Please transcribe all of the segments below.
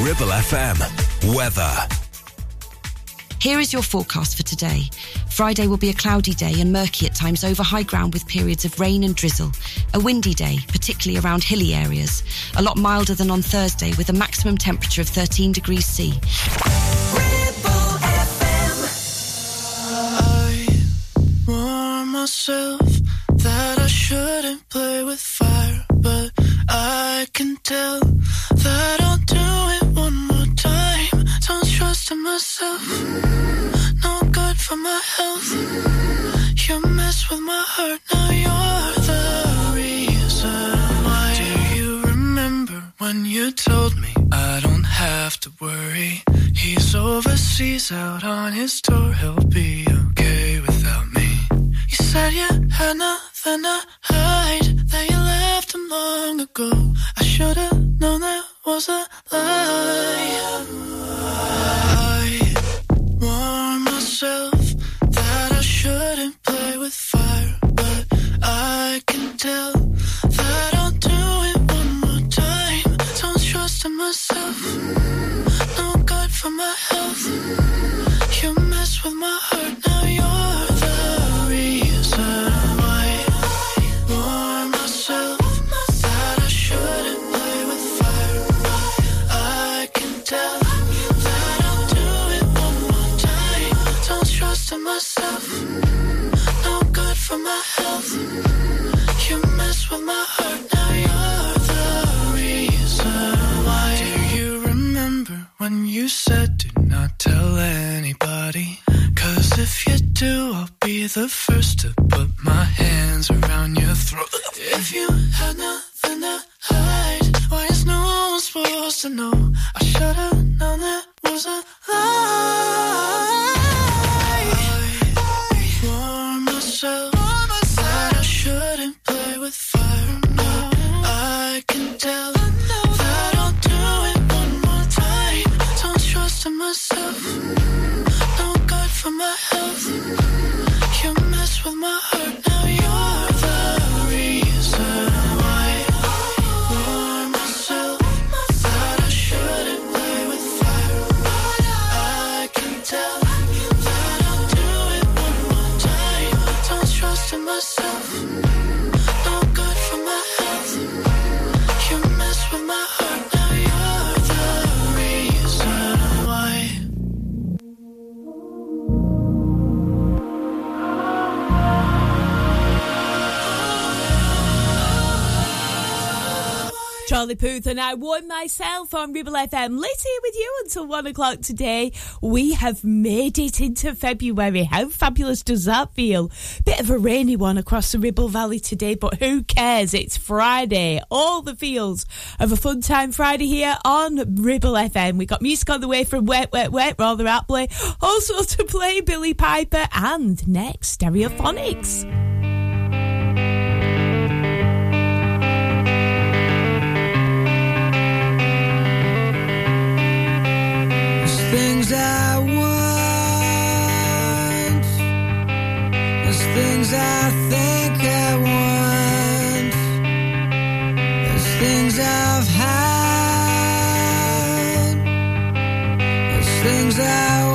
Ribble FM. Weather. Here is your forecast for today. Friday will be a cloudy day and murky at times over high ground with periods of rain and drizzle. A windy day, particularly around hilly areas. A lot milder than on Thursday with a maximum temperature of 13 degrees C. myself that I shouldn't play with fire, but I can tell for my health. You mess with my heart, now you're the reason why. Do you remember when you told me I don't have to worry? He's overseas out on his tour, he'll be okay without me. You said you had nothing to hide, that you left him long ago. I should've known that was a lie. In myself, no good for my health. You mess with my when you said do not tell anybody? Cause if you do, I'll be the first to put my hands around your throat. If you had nothing Puth and I won myself on Ribble FM. Let's with you until one o'clock today. We have made it into February. How fabulous does that feel? Bit of a rainy one across the Ribble Valley today, but who cares? It's Friday. All the feels of a fun time Friday here on Ribble FM. We got music on the way from Wet, Wet, Wet, rather aptly. Also to play Billie Piper and next Stereophonics. Things I think I want. There's things I've had. There's things I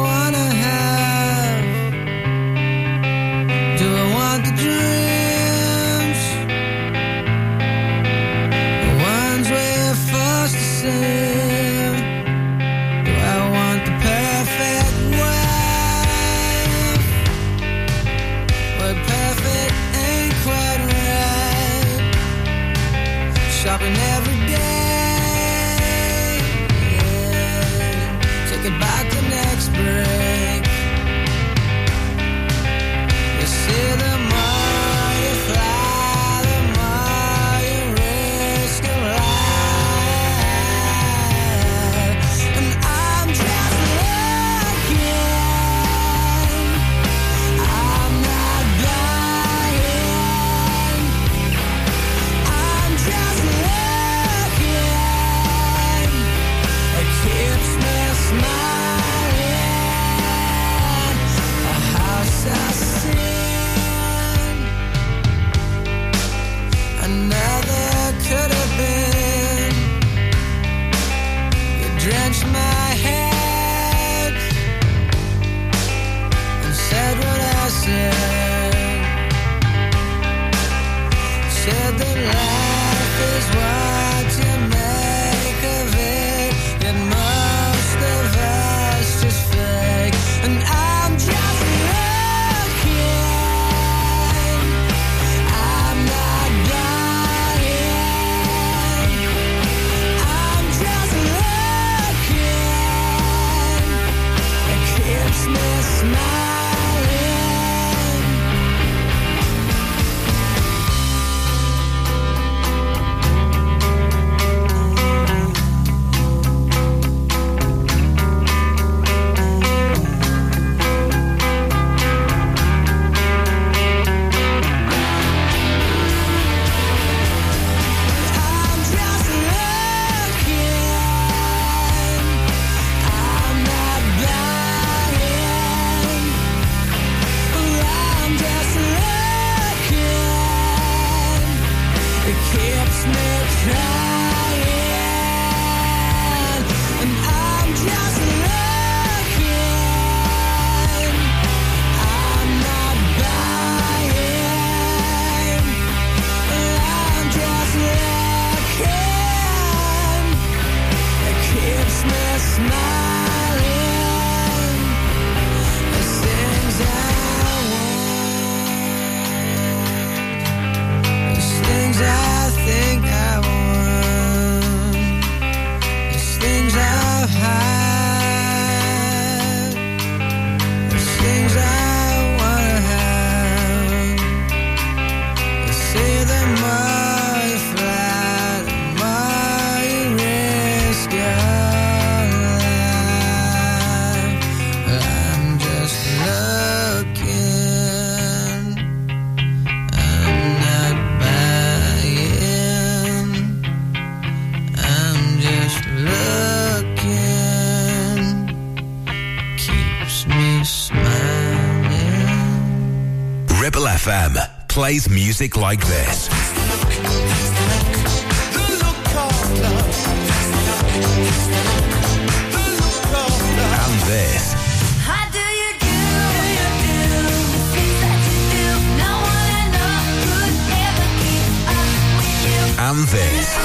plays music like this. And this. And this.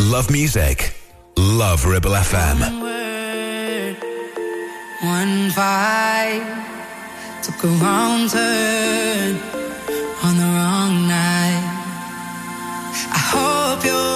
Love music. Love Ribble FM. One fight took a wrong turn on the wrong night. I hope you're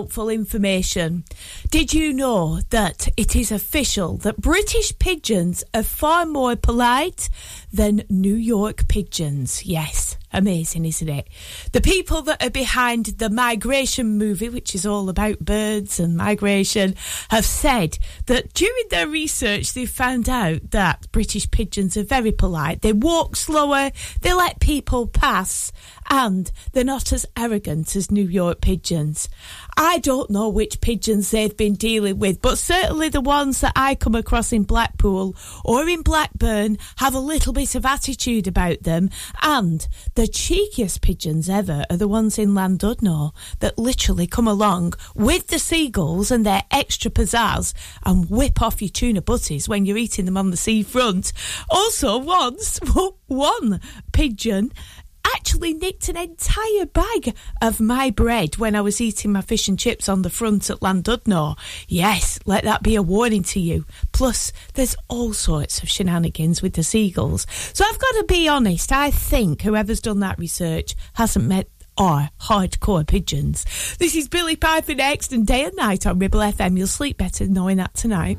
helpful information. Did you know that it is official that British pigeons are far more polite than New York pigeons? Yes. Amazing, isn't it? The people that are behind the migration movie, which is all about birds and migration, have said that during their research, they found out that British pigeons are very polite. They walk slower, they let people pass, and they're not as arrogant as New York pigeons. I don't know which pigeons they've been dealing with, but certainly the ones that I come across in Blackpool or in Blackburn have a little bit of attitude about them. And the cheekiest pigeons ever are the ones in Llandudno that literally come along with the seagulls and their extra pizzazz and whip off your tuna butties when you're eating them on the seafront. Also, once, one pigeon actually nicked an entire bag of my bread when I was eating my fish and chips on the front at Llandudno. Yes, let that be a warning to you. Plus, there's all sorts of shenanigans with the seagulls. So I've got to be honest, I think whoever's done that research hasn't met our hardcore pigeons. This is Billie Piper next and day and night on Ribble FM. You'll sleep better knowing that tonight.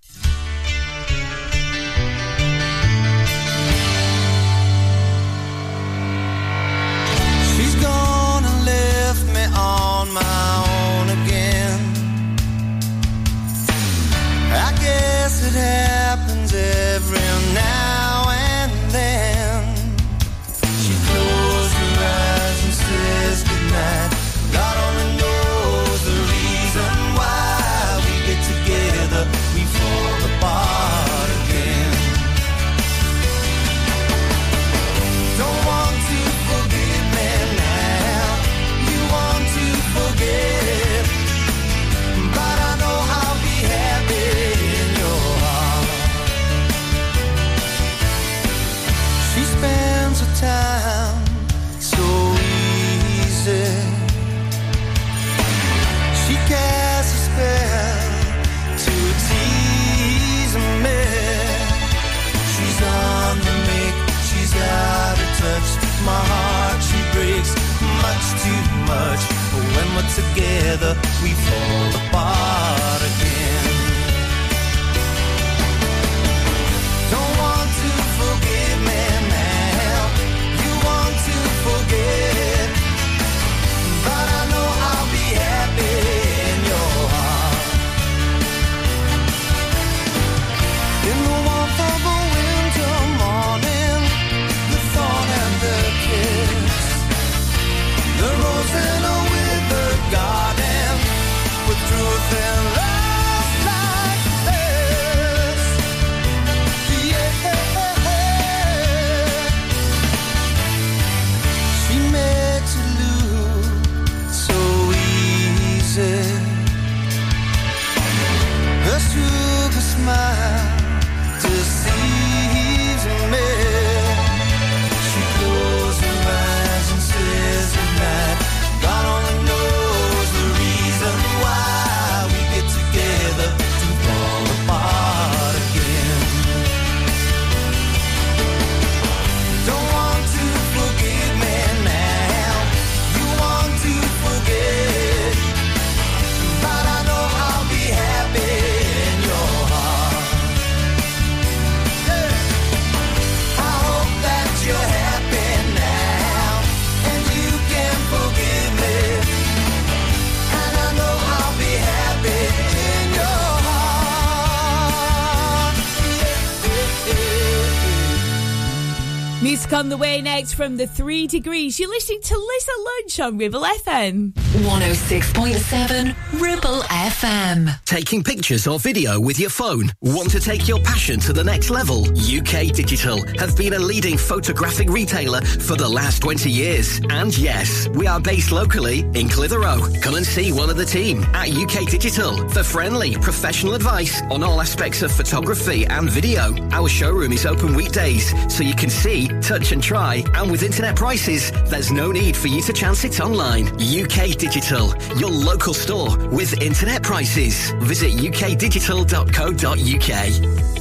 On the way next from the Three Degrees. You're listening to Liz at Lunch on Ribble FM. 106.7 Ribble FM. Taking pictures or video with your phone? Want to take your passion to the next level? UK Digital have been a leading photographic retailer for the last 20 years. And yes, we are based locally in Clitheroe. Come and see one of the team at UK Digital for friendly, professional advice on all aspects of photography and video. Our showroom is open weekdays, so you can see, touch and try. And with internet prices, there's no need for you to chance it online. UK Digital, your local store with internet prices. Visit ukdigital.co.uk.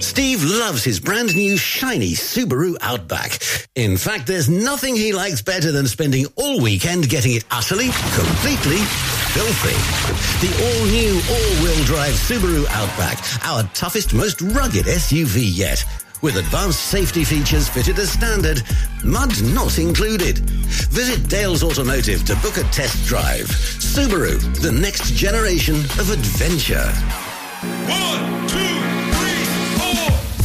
Steve loves his brand new shiny Subaru Outback. In fact, there's nothing he likes better than spending all weekend getting it utterly, completely filthy. The all-new all-wheel drive Subaru Outback, our toughest, most rugged SUV yet. With advanced safety features fitted as standard, mud not included. Visit Dales Automotive to book a test drive. Subaru, the next generation of adventure.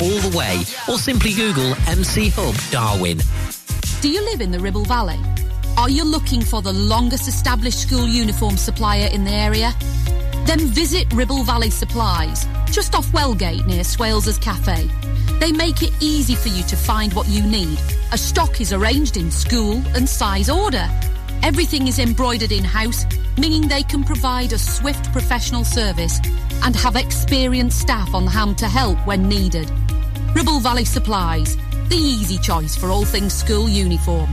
all the way, or simply Google MC Hub Darwin. Do you live in the Ribble Valley? Are you looking for the longest established school uniform supplier in the area? Then visit Ribble Valley Supplies, just off Wellgate near Swales's Cafe. They make it easy for you to find what you need, A stock is arranged in school and size order. Everything is embroidered in-house, meaning they can provide a swift professional service and have experienced staff on hand to help when needed. Ribble Valley Supplies, the easy choice for all things school uniform.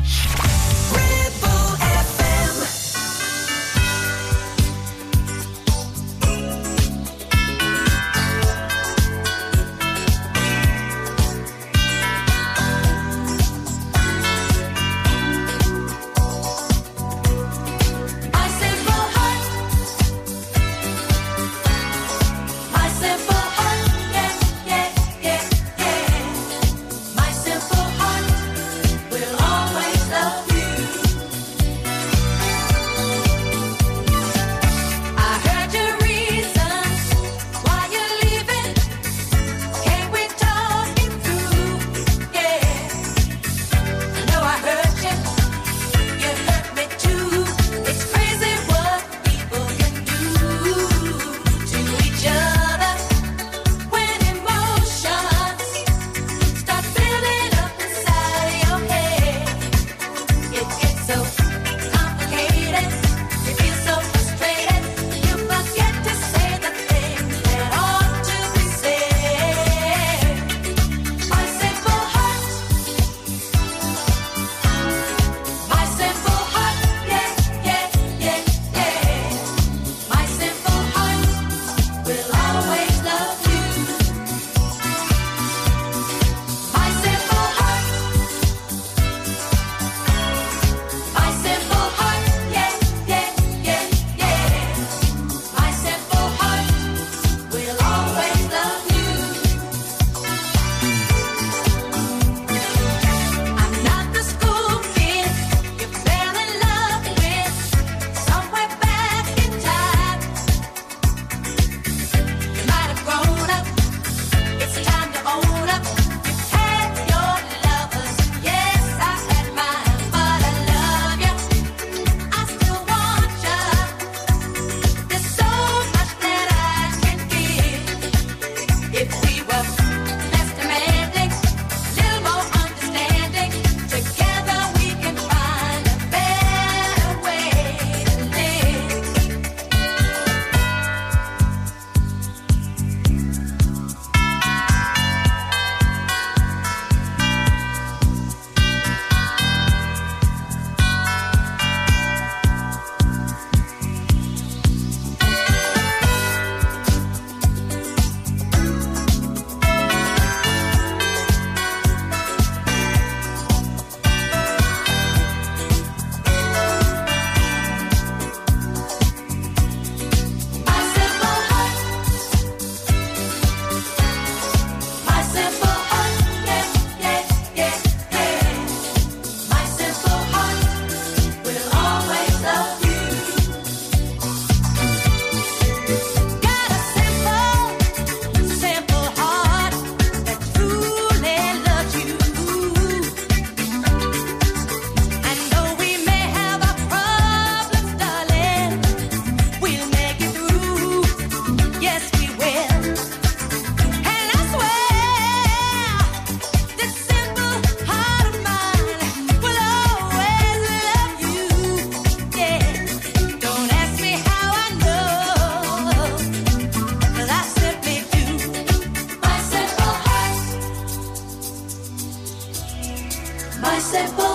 simple.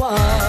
one.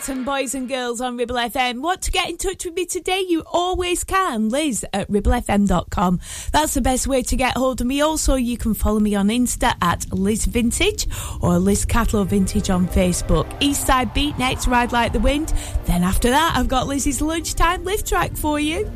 Welcome, boys and girls, on Ribble FM. Want to get in touch with me today? You always can. Liz at ribblefm.com. That's the best way to get hold of me. Also, you can follow me on Insta at Liz Vintage or Liz Vintage on Facebook. Eastside Beat next, Ride Like the Wind. Then after that, I've got Liz's Lunchtime lift Track for you.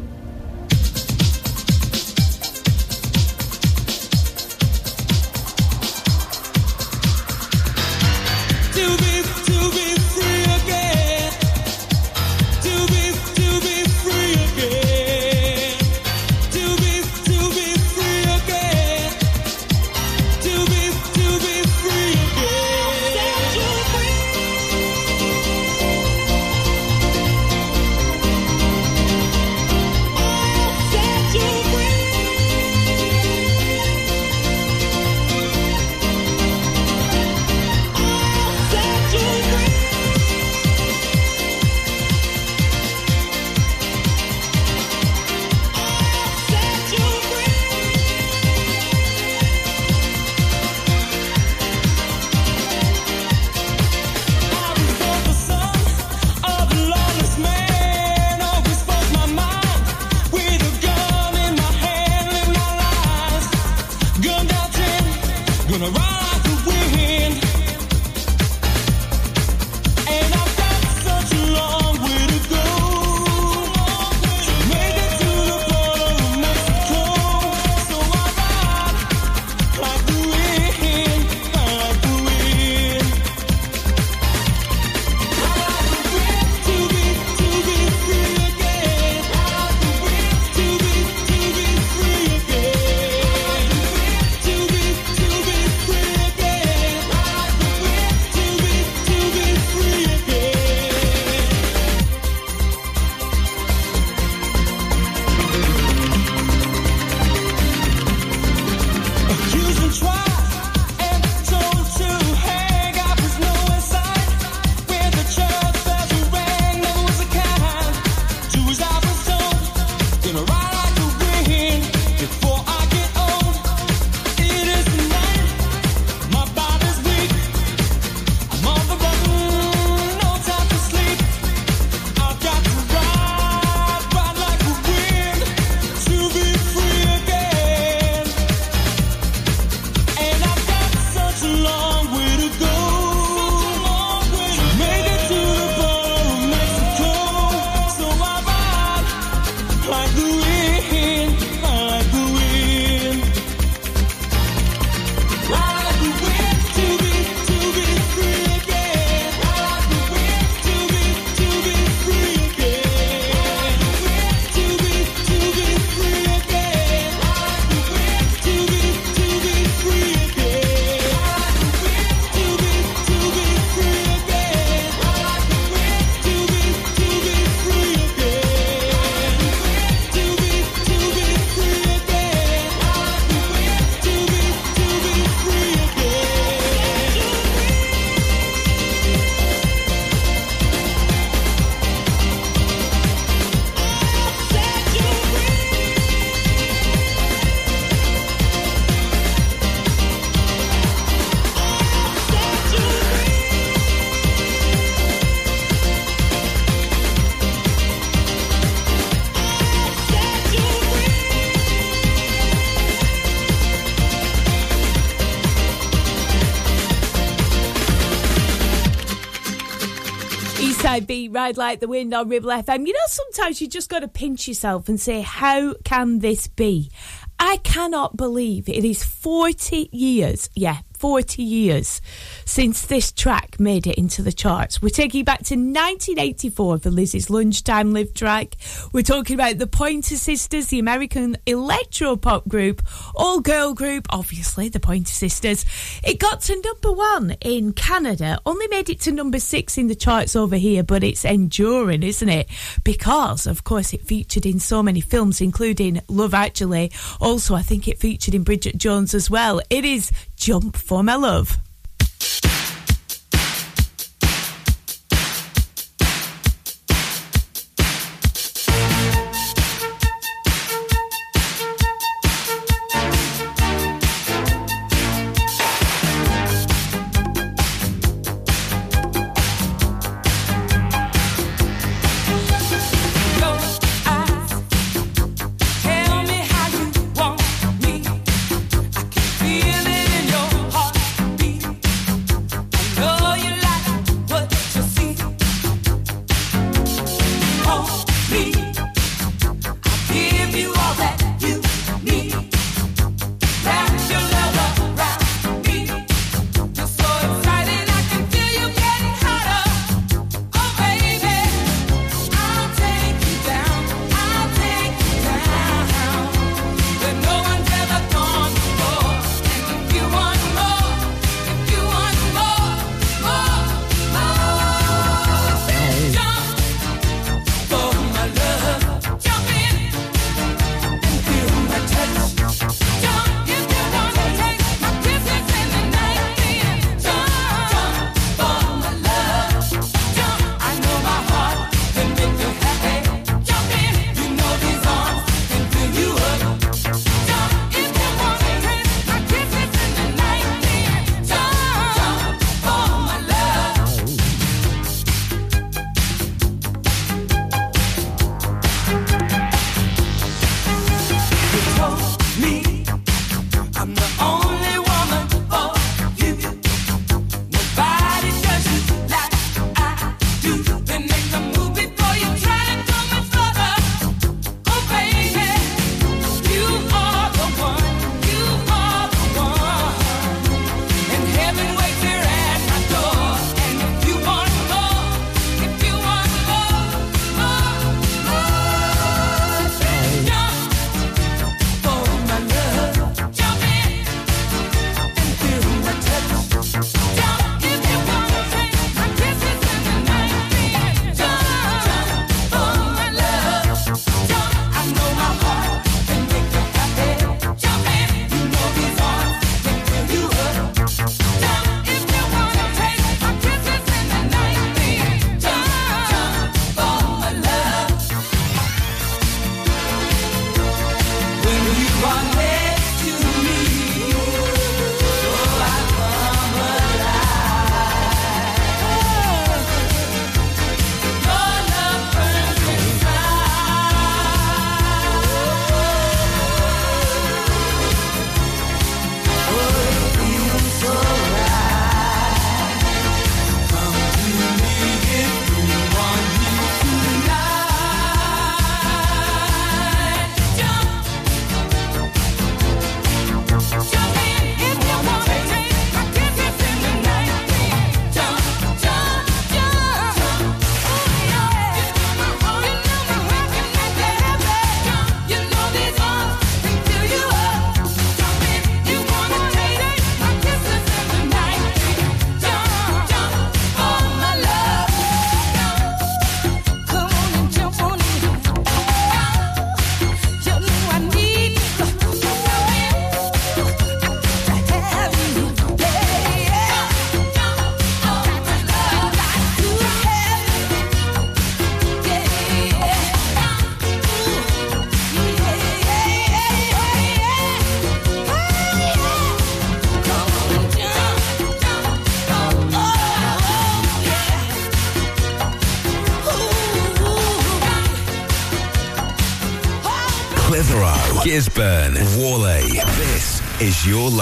Ride Like the Wind on Ribble FM. You know, sometimes you just got to pinch yourself and say, how can this be? I cannot believe it is 40 years. Yeah, 40 years since this track made it into the charts. We're taking you back to 1984 for Lizzie's Lunchtime Live track. We're talking about the Pointer Sisters, the American electro pop group, all girl group, obviously, the Pointer Sisters. It got to number one in Canada, only made it to number six in the charts over here, but it's enduring, isn't it? Because, of course, it featured in so many films, including Love Actually. Also, I think it featured in Bridget Jones as well. It is Jump platform. I love.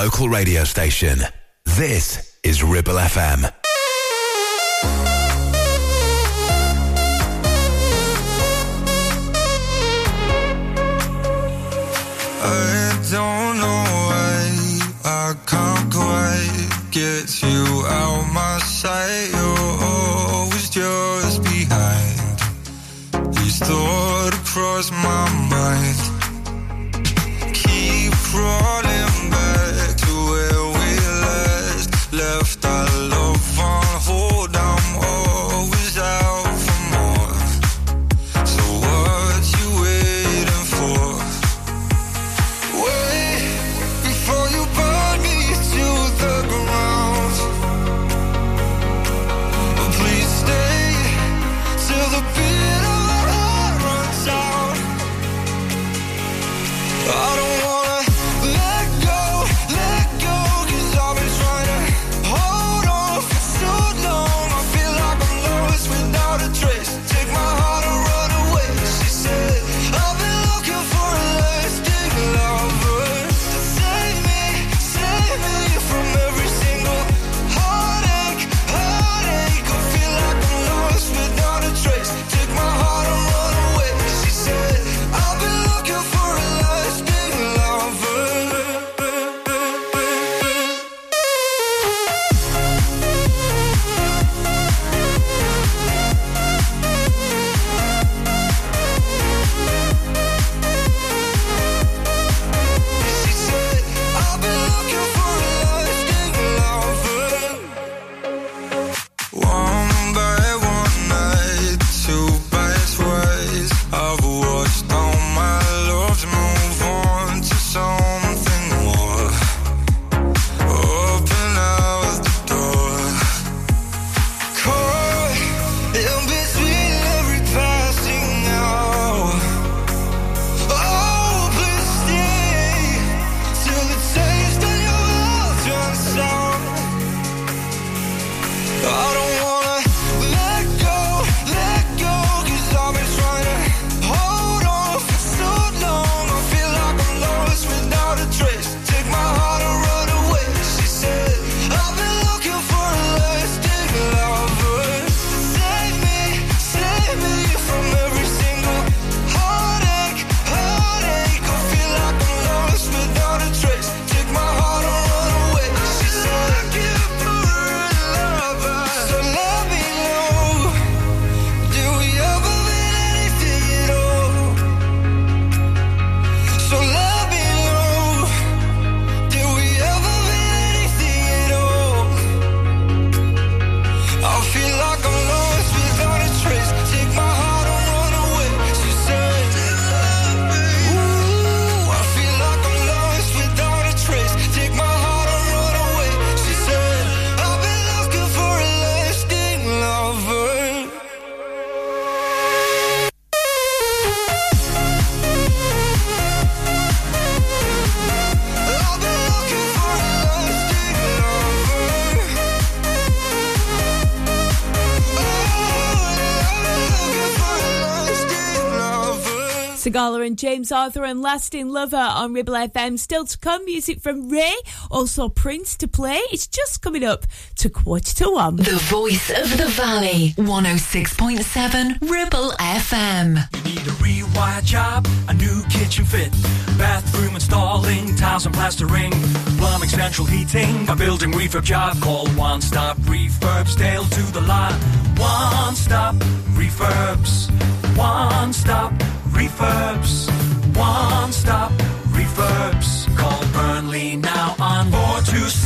local radio station. This is Ribble FM. I don't know why I can't quite get you out my sight. You're always just behind. These thoughts across my mind. Sigala and James Arthur and Lasting Lover on Ribble FM. Still to come, music from Ray, also Prince to play. It's just coming up to quarter to one. The voice of the valley. 106.7 Ribble FM. You Need a rewire job, a new kitchen fit, bathroom installing, tiles and plastering, plumbing, central heating, a building refurb job. Call One Stop Refurbs, Dale to the lot. One Stop Refurbs.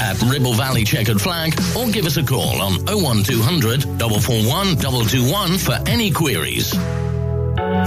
at Ribble Valley Checkered Flag or give us a call on 01200 441 221 for any queries.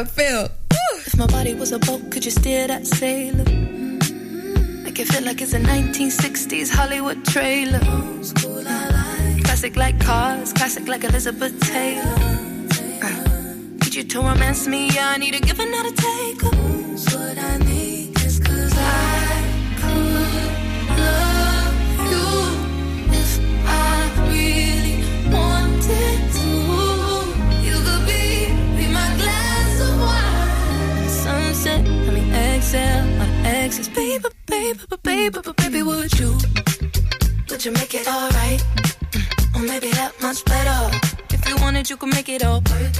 I feel. If my body was a boat, could you steer that sailor? Make it feel like it's a 1960s Hollywood trailer. Classic like cars, classic like Elizabeth Taylor. Uh, Need you to romance me, I need a give and not a take. What I need Would you make it alright? Or maybe that much better. If you wanted, you could make it all worth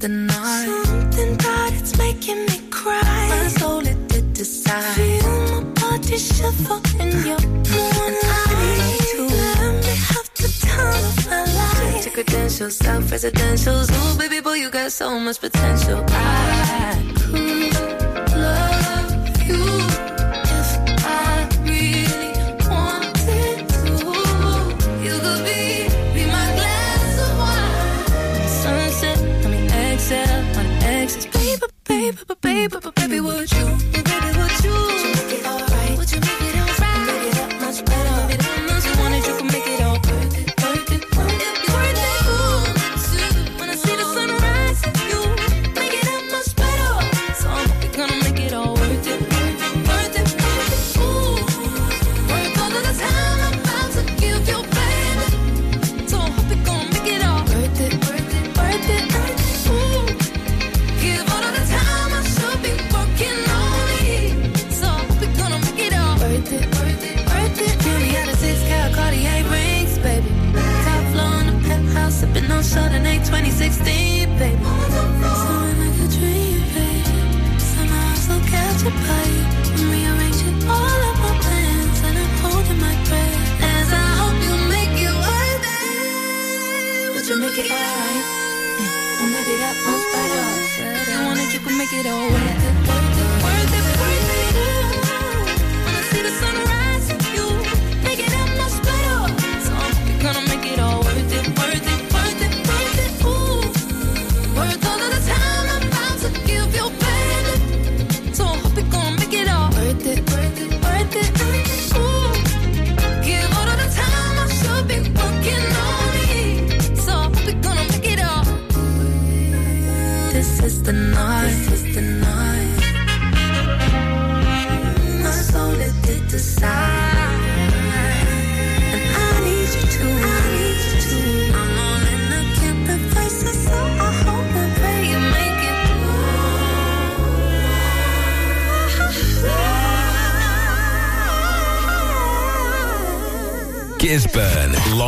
the night. Something about it's making me cry. My soul it did decide. Feel my body shiver in your moonlight. To let me have the time of my life. Check credentials, self residentials. Ooh, baby boy, you got so much potential. I could love you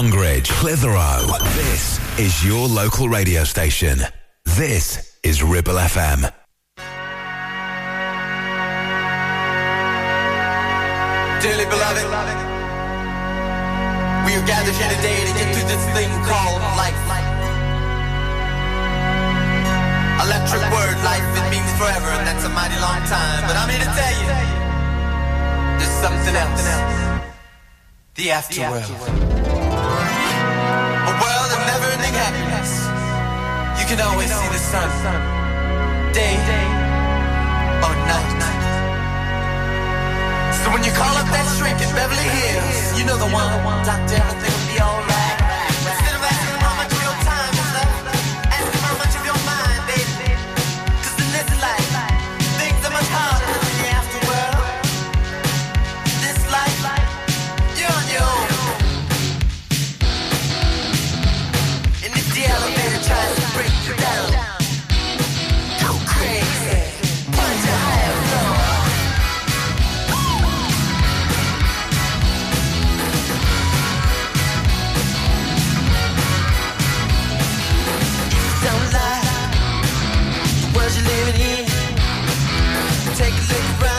Longridge, Clitheroe. This is your local radio station. This is Ribble FM. Dearly beloved, we are gathered here today to get through this thing called life. Electric word, life, it means forever, and that's a mighty long time. But I'm here to tell you, there's something else. The afterworld. Happiness. You can always see the sun, day or night. So when you call up that shrink in Beverly Hills, you know the one. Doctor, everything Take a look around.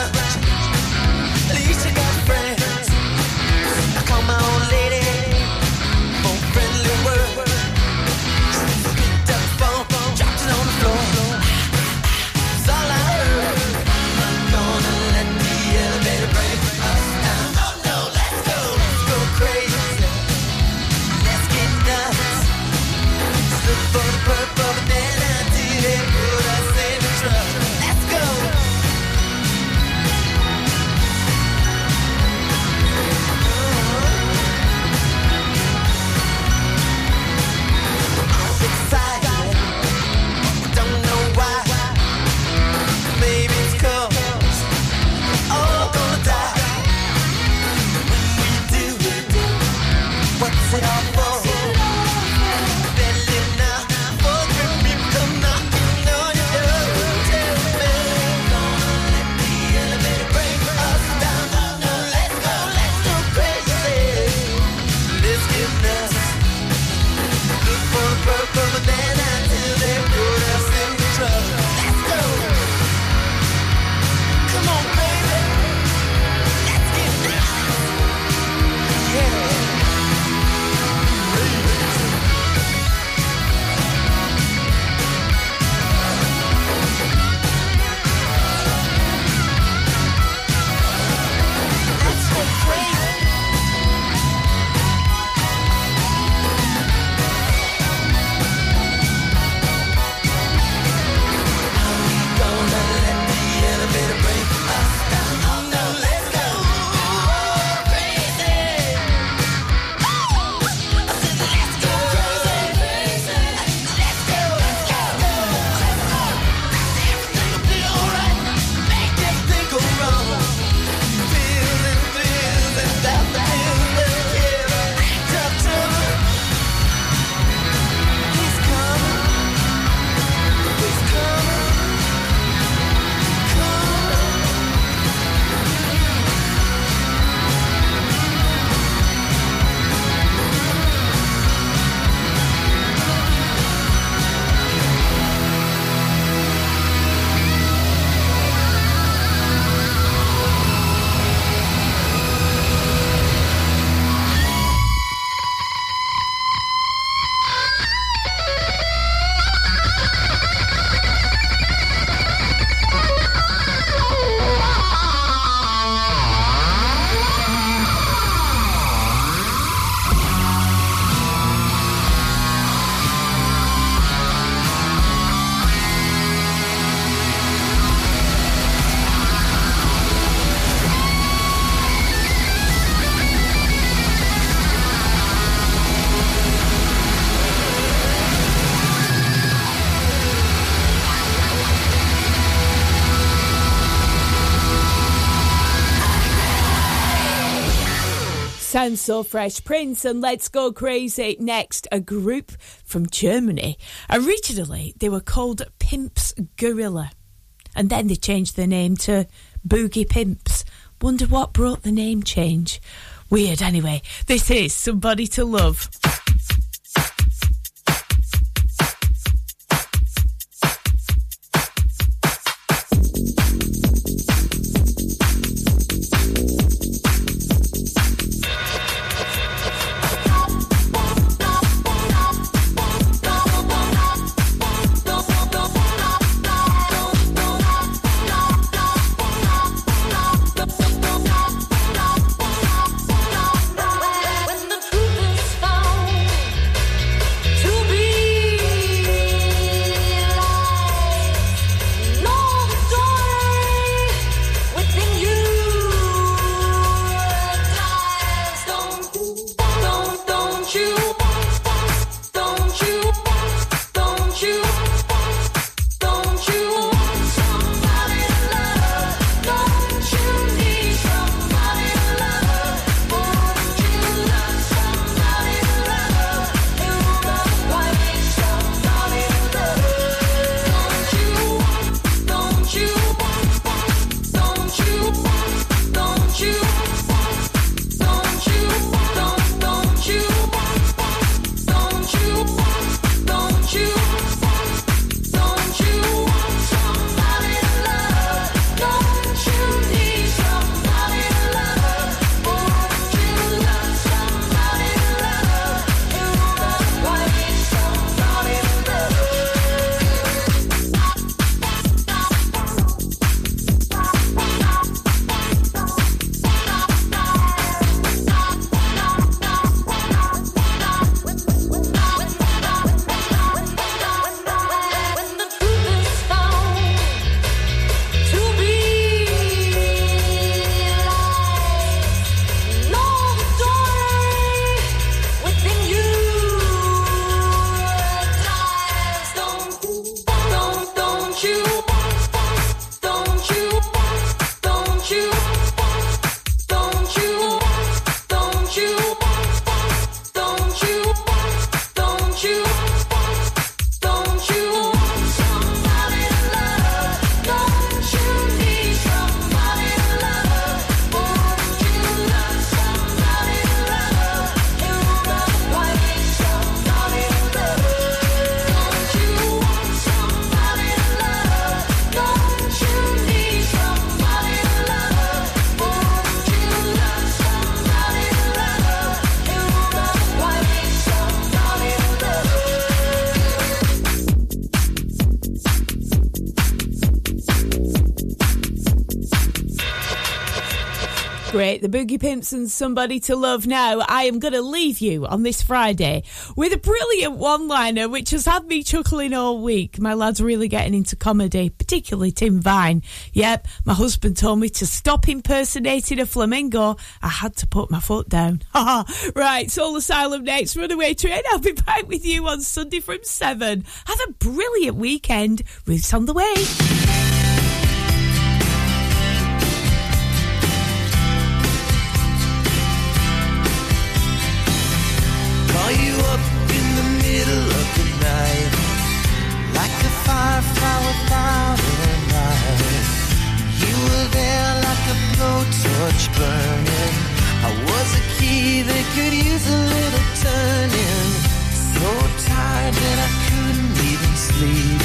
Sounds so fresh. Prince and Let's Go Crazy. Next, a group from Germany. Originally, they were called Pimps Gorilla. And then they changed their name to Boogie Pimps. Wonder what brought the name change. Weird, anyway. This is Somebody to Love. Boogie Pimps and Somebody to Love Now. I am going to leave you on this Friday with a brilliant one liner which has had me chuckling all week. My lad's really getting into comedy, particularly Tim Vine. Yep, my husband told me to stop impersonating a flamingo. I had to put my foot down. right, Soul Asylum next. Runaway Train. I'll be back with you on Sunday from 7. Have a brilliant weekend. Ruth's on the way. Blowtorch burning. I was a key that could use a little turning. So tired that I couldn't even sleep.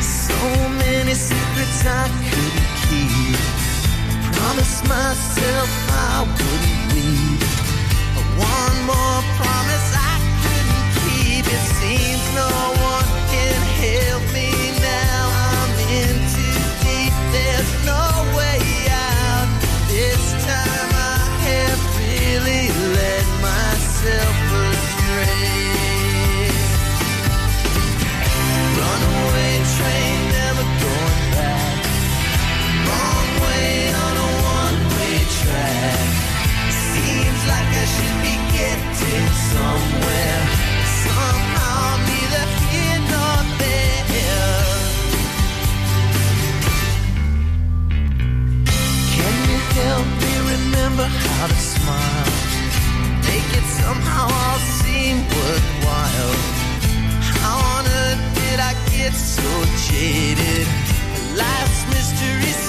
So many secrets I couldn't keep. Promised myself I wouldn't you're jaded. Life's mysteries.